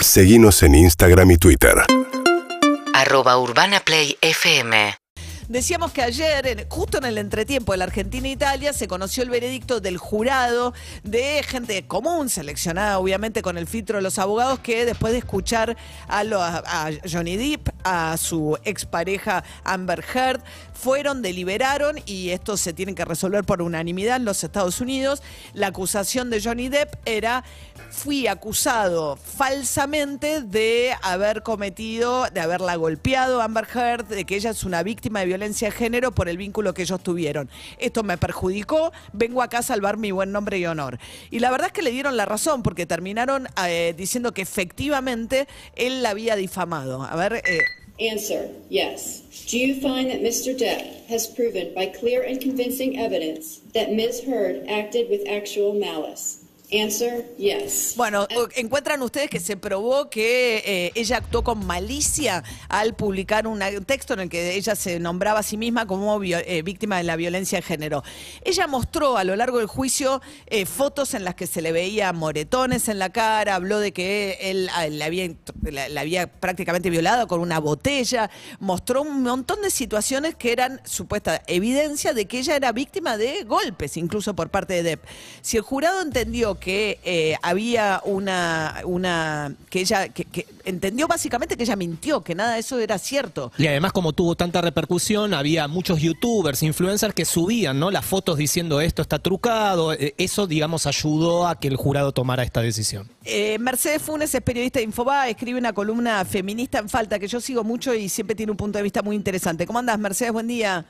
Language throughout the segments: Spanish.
Seguimos en Instagram y Twitter. Arroba Urbana Play FM. Decíamos que ayer, justo en el entretiempo de la Argentina e Italia, se conoció el veredicto del jurado de gente común, seleccionada obviamente con el filtro de los abogados, que después de escuchar a, Johnny Depp, a su expareja Amber Heard, fueron, deliberaron y esto se tiene que resolver por unanimidad en los Estados Unidos. La acusación de Johnny Depp era fui acusado falsamente de haber cometido, de haberla golpeado Amber Heard, de que ella es una víctima de violencia de género por el vínculo que ellos tuvieron. Esto me perjudicó, vengo acá a salvar mi buen nombre y honor. Y la verdad es que le dieron la razón, porque terminaron eh, diciendo que efectivamente él la había difamado. A ver, eh, Answer, yes. Do you find that. Depp has proven by clear and convincing evidence that Ms. Heard acted with actual? Answer, yes. Bueno, encuentran ustedes que se probó que eh, ella actuó con malicia al publicar una- un texto en el que ella se nombraba a sí misma como eh, víctima de la violencia de género. Ella mostró a lo largo del juicio eh, fotos en las que se le veía moretones en la cara, habló de que él ah, la había, int- la- la había prácticamente violado con una botella, mostró un montón de situaciones que eran supuesta evidencia de que ella era víctima de golpes, incluso por parte de Depp. Si el jurado entendió que eh, había una, una, que ella, que, que entendió básicamente que ella mintió, que nada de eso era cierto. Y además, como tuvo tanta repercusión, había muchos youtubers, influencers que subían ¿no? las fotos diciendo esto está trucado. Eh, Eso, digamos, ayudó a que el jurado tomara esta decisión. Eh, Mercedes Funes es periodista de Infobae, escribe una columna feminista en falta que yo sigo mucho y siempre tiene un punto de vista muy interesante. ¿Cómo andas, Mercedes? Buen día.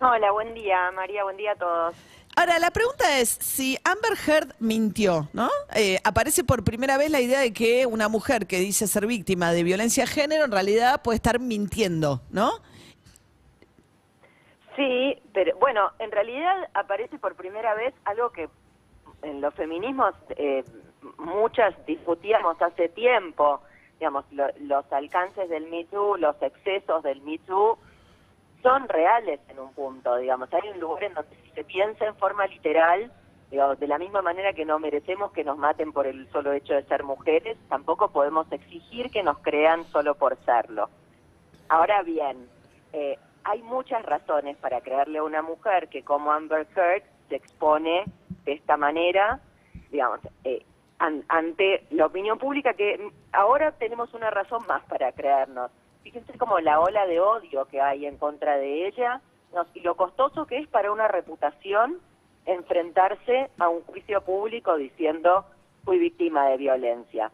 Hola, buen día, María, buen día a todos. Ahora, la pregunta es, si Amber Heard mintió, ¿no? Eh, aparece por primera vez la idea de que una mujer que dice ser víctima de violencia de género en realidad puede estar mintiendo, ¿no? Sí, pero bueno, en realidad aparece por primera vez algo que en los feminismos eh, muchas discutíamos hace tiempo, digamos, lo- los alcances del Me Too, los excesos del Me Too, son reales en un punto, digamos. Hay un lugar en donde si se piensa en forma literal, digo, de la misma manera que no merecemos que nos maten por el solo hecho de ser mujeres, tampoco podemos exigir que nos crean solo por serlo. Ahora bien, eh, hay muchas razones para creerle a una mujer que como Amber Heard se expone de esta manera, digamos, eh, an- ante la opinión pública que ahora tenemos una razón más para creernos. Fíjense como la ola de odio que hay en contra de ella y lo costoso que es para una reputación enfrentarse a un juicio público diciendo fui víctima de violencia.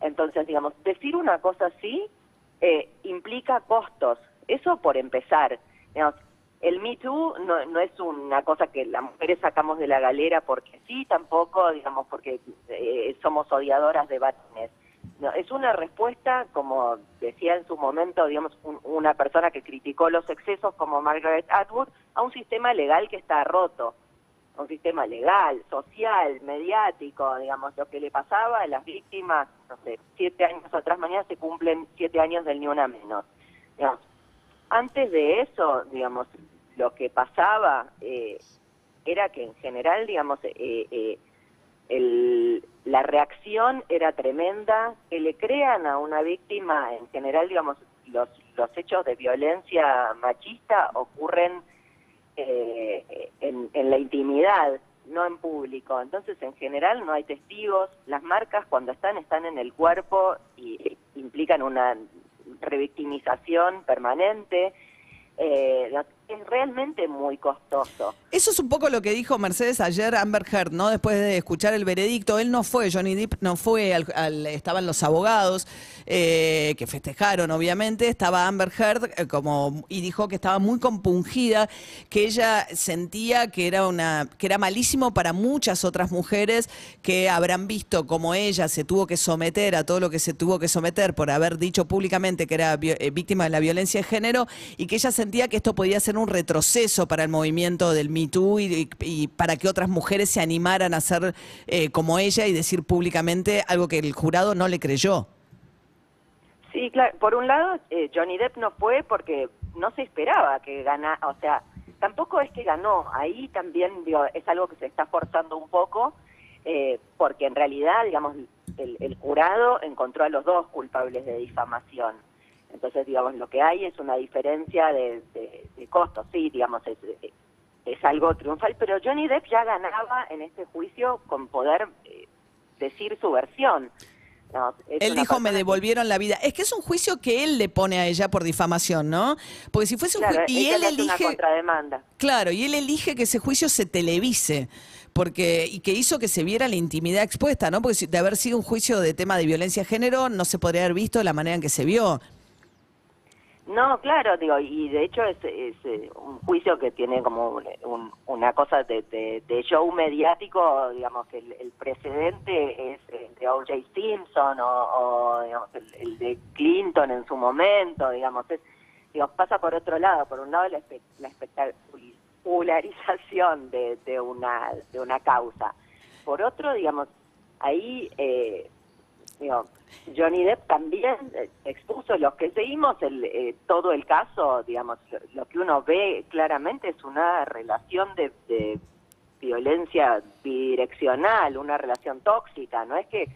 Entonces, digamos, decir una cosa así eh, implica costos. Eso por empezar. Digamos, el Me Too no, no es una cosa que las mujeres sacamos de la galera porque sí, tampoco, digamos, porque eh, somos odiadoras de varones. No, es una respuesta, como decía en su momento, digamos, un- una persona que criticó los excesos como Margaret Atwood, a un sistema legal que está roto un sistema legal, social, mediático, digamos, lo que le pasaba a las víctimas, no sé, siete años atrás, mañana se cumplen siete años del Ni Una Menos. Antes de eso, digamos, lo que pasaba eh, era que en general, digamos, eh, eh, el- la reacción era tremenda, que le crean a una víctima, en general, digamos, los, los hechos de violencia machista ocurren eh, en, en la intimidad, no en público. Entonces, en general, no hay testigos. Las marcas, cuando están, están en el cuerpo y implican una revictimización permanente. Eh, es realmente muy costoso. Eso es un poco lo que dijo Mercedes ayer Amber Heard, ¿no? Después de escuchar el veredicto, él no fue, Johnny Depp no fue, al, estaban los abogados eh, que festejaron, obviamente, estaba Amber Heard eh, como y dijo que estaba muy compungida, que ella sentía que era una, que era malísimo para muchas otras mujeres que habrán visto como ella se tuvo que someter a todo lo que se tuvo que someter por haber dicho públicamente que era eh, víctima de la violencia de género y que ella sentía que esto podía ser un retroceso para el movimiento del Me Too y, para que otras mujeres se animaran a ser eh, como ella y decir públicamente algo que el jurado no le creyó. Sí, claro. Por un lado, eh, Johnny Depp no fue porque no se esperaba que ganara, o sea, tampoco es que ganó. Ahí también es algo que se está forzando un poco, eh, porque en realidad, digamos, el, el jurado encontró a los dos culpables de difamación. Entonces, digamos, lo que hay es una diferencia de, de, de costos, sí, digamos, es, es algo triunfal, pero Johnny Depp ya ganaba en este juicio con poder eh, decir su versión. No, Él dijo, me que- devolvieron la vida. Es que es un juicio que él le pone a ella por difamación, ¿no? Porque si fuese un Claro, juicio... Y él hace una elige... contrademanda. Claro, y él elige que ese juicio se televise. Porque, y que hizo que se viera la intimidad expuesta, ¿no? Porque si- de haber sido un juicio de tema de violencia de género, no se podría haber visto de la manera en que se vio. No, claro, digo, y de hecho es, eh, un juicio que tiene como un- un- una cosa de, de- show mediático, digamos, el, el precedente es el de O.J. Simpson o, digamos, el, el de Clinton en su momento, digamos, es, digo, pasa por otro lado, por un lado la, espe- la espectacularización de, de, una, de una causa, por otro, digamos, ahí... Eh, digo, Johnny Depp también eh, expuso los que seguimos el, eh, todo el caso, digamos, lo, que uno ve claramente es una relación de, de violencia bidireccional, una relación tóxica, no es que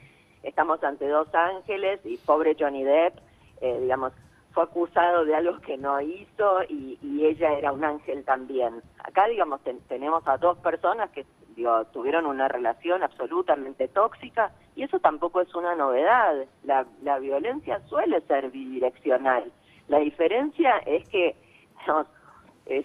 estamos ante dos ángeles y pobre Johnny Depp, eh, digamos, fue acusado de algo que no hizo y, y ella era un ángel también. Acá, digamos, ten- tenemos a dos personas que digo, tuvieron una relación absolutamente tóxica y eso tampoco es una novedad. La, la violencia suele ser bidireccional. La diferencia es que digamos, es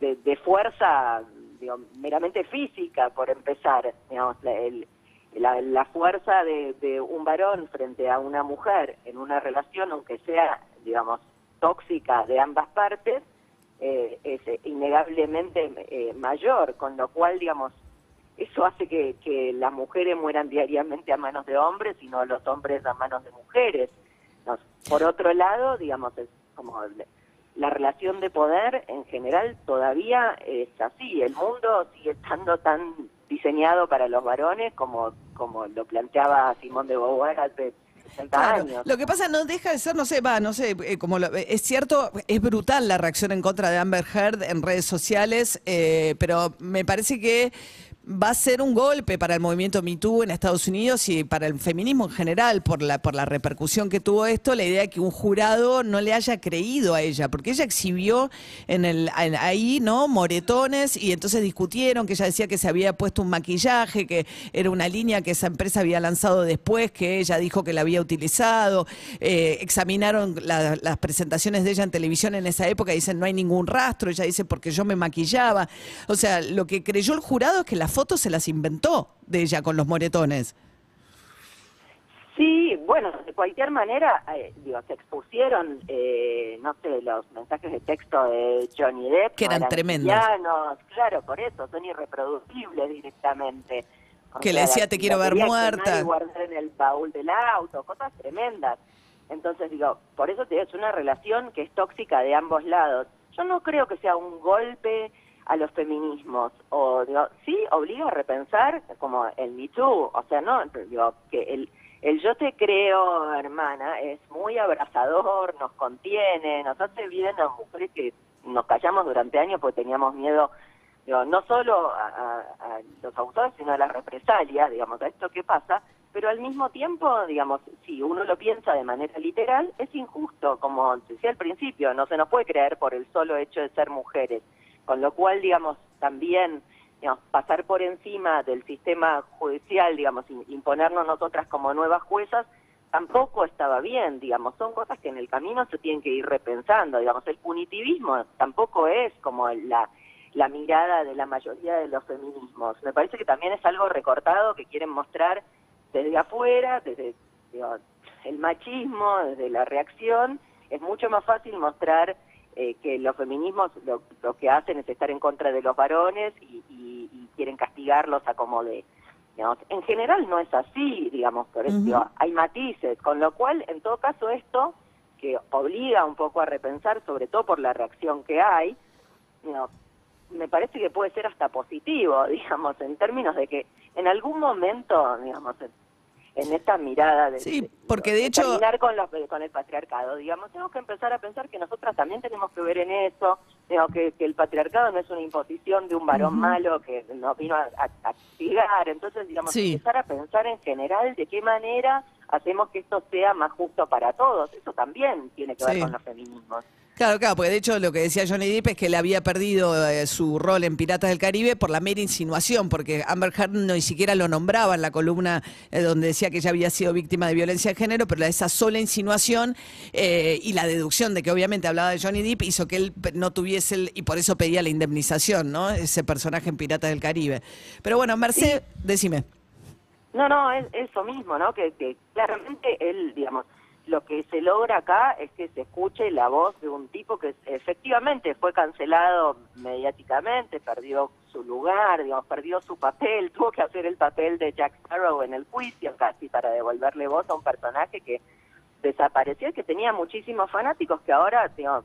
de, de fuerza digo, meramente física, por empezar. Digamos, la, el- la, la fuerza de, de un varón frente a una mujer en una relación, aunque sea, digamos, tóxica de ambas partes, eh, es eh, innegablemente eh, mayor, con lo cual, digamos, eso hace que, que las mujeres mueran diariamente a manos de hombres y no los hombres a manos de mujeres. No, Por otro lado, digamos, es como la relación de poder en general todavía es así. El mundo sigue estando tan diseñado para los varones como, como lo planteaba Simón de Beauvoir hace 60 Claro, años. lo que pasa no deja de ser, no sé, va, no sé, eh, como lo- es cierto, es brutal la reacción en contra de Amber Heard en redes sociales, eh, pero me parece que va a ser un golpe para el movimiento Me Too en Estados Unidos y para el feminismo en general por la por la repercusión que tuvo esto, la idea de que un jurado no le haya creído a ella, porque ella exhibió en el ahí, ¿no? moretones y entonces discutieron que ella decía que se había puesto un maquillaje, que era una línea que esa empresa había lanzado después, que ella dijo que la había utilizado, eh, examinaron la- las presentaciones de ella en televisión en esa época y dicen no hay ningún rastro, ella dice porque yo me maquillaba, o sea, lo que creyó el jurado es que las fotos se las inventó de ella con los moretones. Sí, bueno, de cualquier manera, eh, digo, se expusieron, eh, no sé, los mensajes de texto de Johnny Depp. Que eran tremendos. claro, por eso, son irreproducibles directamente. O Que le decía, "Te quiero ver muerta". y guardar en el baúl del auto, cosas tremendas. Entonces, digo, por eso es una relación que es tóxica de ambos lados. Yo no creo que sea un golpe a los feminismos, o digo, sí obliga a repensar como el Me Too, o sea, no, digo, que el, el yo te creo, hermana, es muy abrazador, nos contiene, nos hace bien a mujeres que nos callamos durante años porque teníamos miedo, digo, no solo a, los abusadores, sino a las represalias, digamos, a esto que pasa, pero al mismo tiempo, digamos, si uno lo piensa de manera literal, es injusto, como decía al principio, no se nos puede creer por el solo hecho de ser mujeres, con lo cual, digamos, también digamos, pasar por encima del sistema judicial, digamos, im- imponernos nosotras como nuevas juezas, tampoco estaba bien, digamos, son cosas que en el camino se tienen que ir repensando, digamos, el punitivismo tampoco es como la, la mirada de la mayoría de los feminismos, me parece que también es algo recortado que quieren mostrar desde afuera, desde digo, el machismo, desde la reacción, es mucho más fácil mostrar eh, que los feminismos lo, lo que hacen es estar en contra de los varones y, y- y quieren castigarlos a como de... Digamos, en general no es así, digamos, por eso hay matices, con lo cual, en todo caso, esto que obliga un poco a repensar, sobre todo por la reacción que hay, digo, me parece que puede ser hasta positivo, digamos, en términos de que en algún momento, digamos, en, esta mirada de, Sí, porque de hecho- terminar con, los- con el patriarcado, digamos, tenemos que empezar a pensar que nosotras también tenemos que ver en eso, que, que el patriarcado no es una imposición de un varón malo que nos vino a, a- a castigar. Entonces, digamos, Sí. empezar a pensar en general de qué manera hacemos que esto sea más justo para todos. Eso también tiene que ver Sí. con los feminismos. Claro, claro, porque de hecho lo que decía Johnny Depp es que le había perdido eh, su rol en Piratas del Caribe por la mera insinuación, porque Amber Heard no ni siquiera lo nombraba en la columna eh, donde decía que ella había sido víctima de violencia de género, pero esa sola insinuación eh, y la deducción de que obviamente hablaba de Johnny Depp hizo que él no tuviese el, y por eso pedía la indemnización, ¿no? Ese personaje en Piratas del Caribe. Pero bueno, Merced, decime. No, no, es eso mismo, ¿no? Que, que claramente él, digamos, lo que se logra acá es que se escuche la voz de un tipo que efectivamente fue cancelado mediáticamente, perdió su lugar, digamos, perdió su papel, tuvo que hacer el papel de Jack Sparrow en el juicio casi para devolverle voz a un personaje que desapareció y que tenía muchísimos fanáticos que ahora, digamos,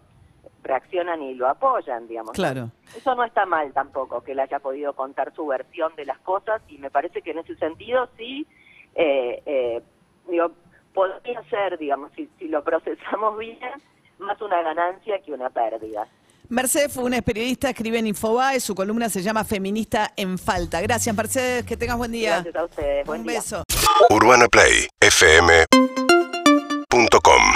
reaccionan y lo apoyan, digamos. Claro. Eso no está mal tampoco, que él haya podido contar su versión de las cosas y me parece que en ese sentido sí, eh, eh, digo, podría ser, digamos, si, si lo procesamos bien, más una ganancia que una pérdida. Mercedes Funes, periodista, escribe en Infobae, su columna se llama Feminista en Falta. Gracias, Mercedes, que tengas buen día. Gracias a ustedes. Buen Un día. beso. UrbanaPlayFM.com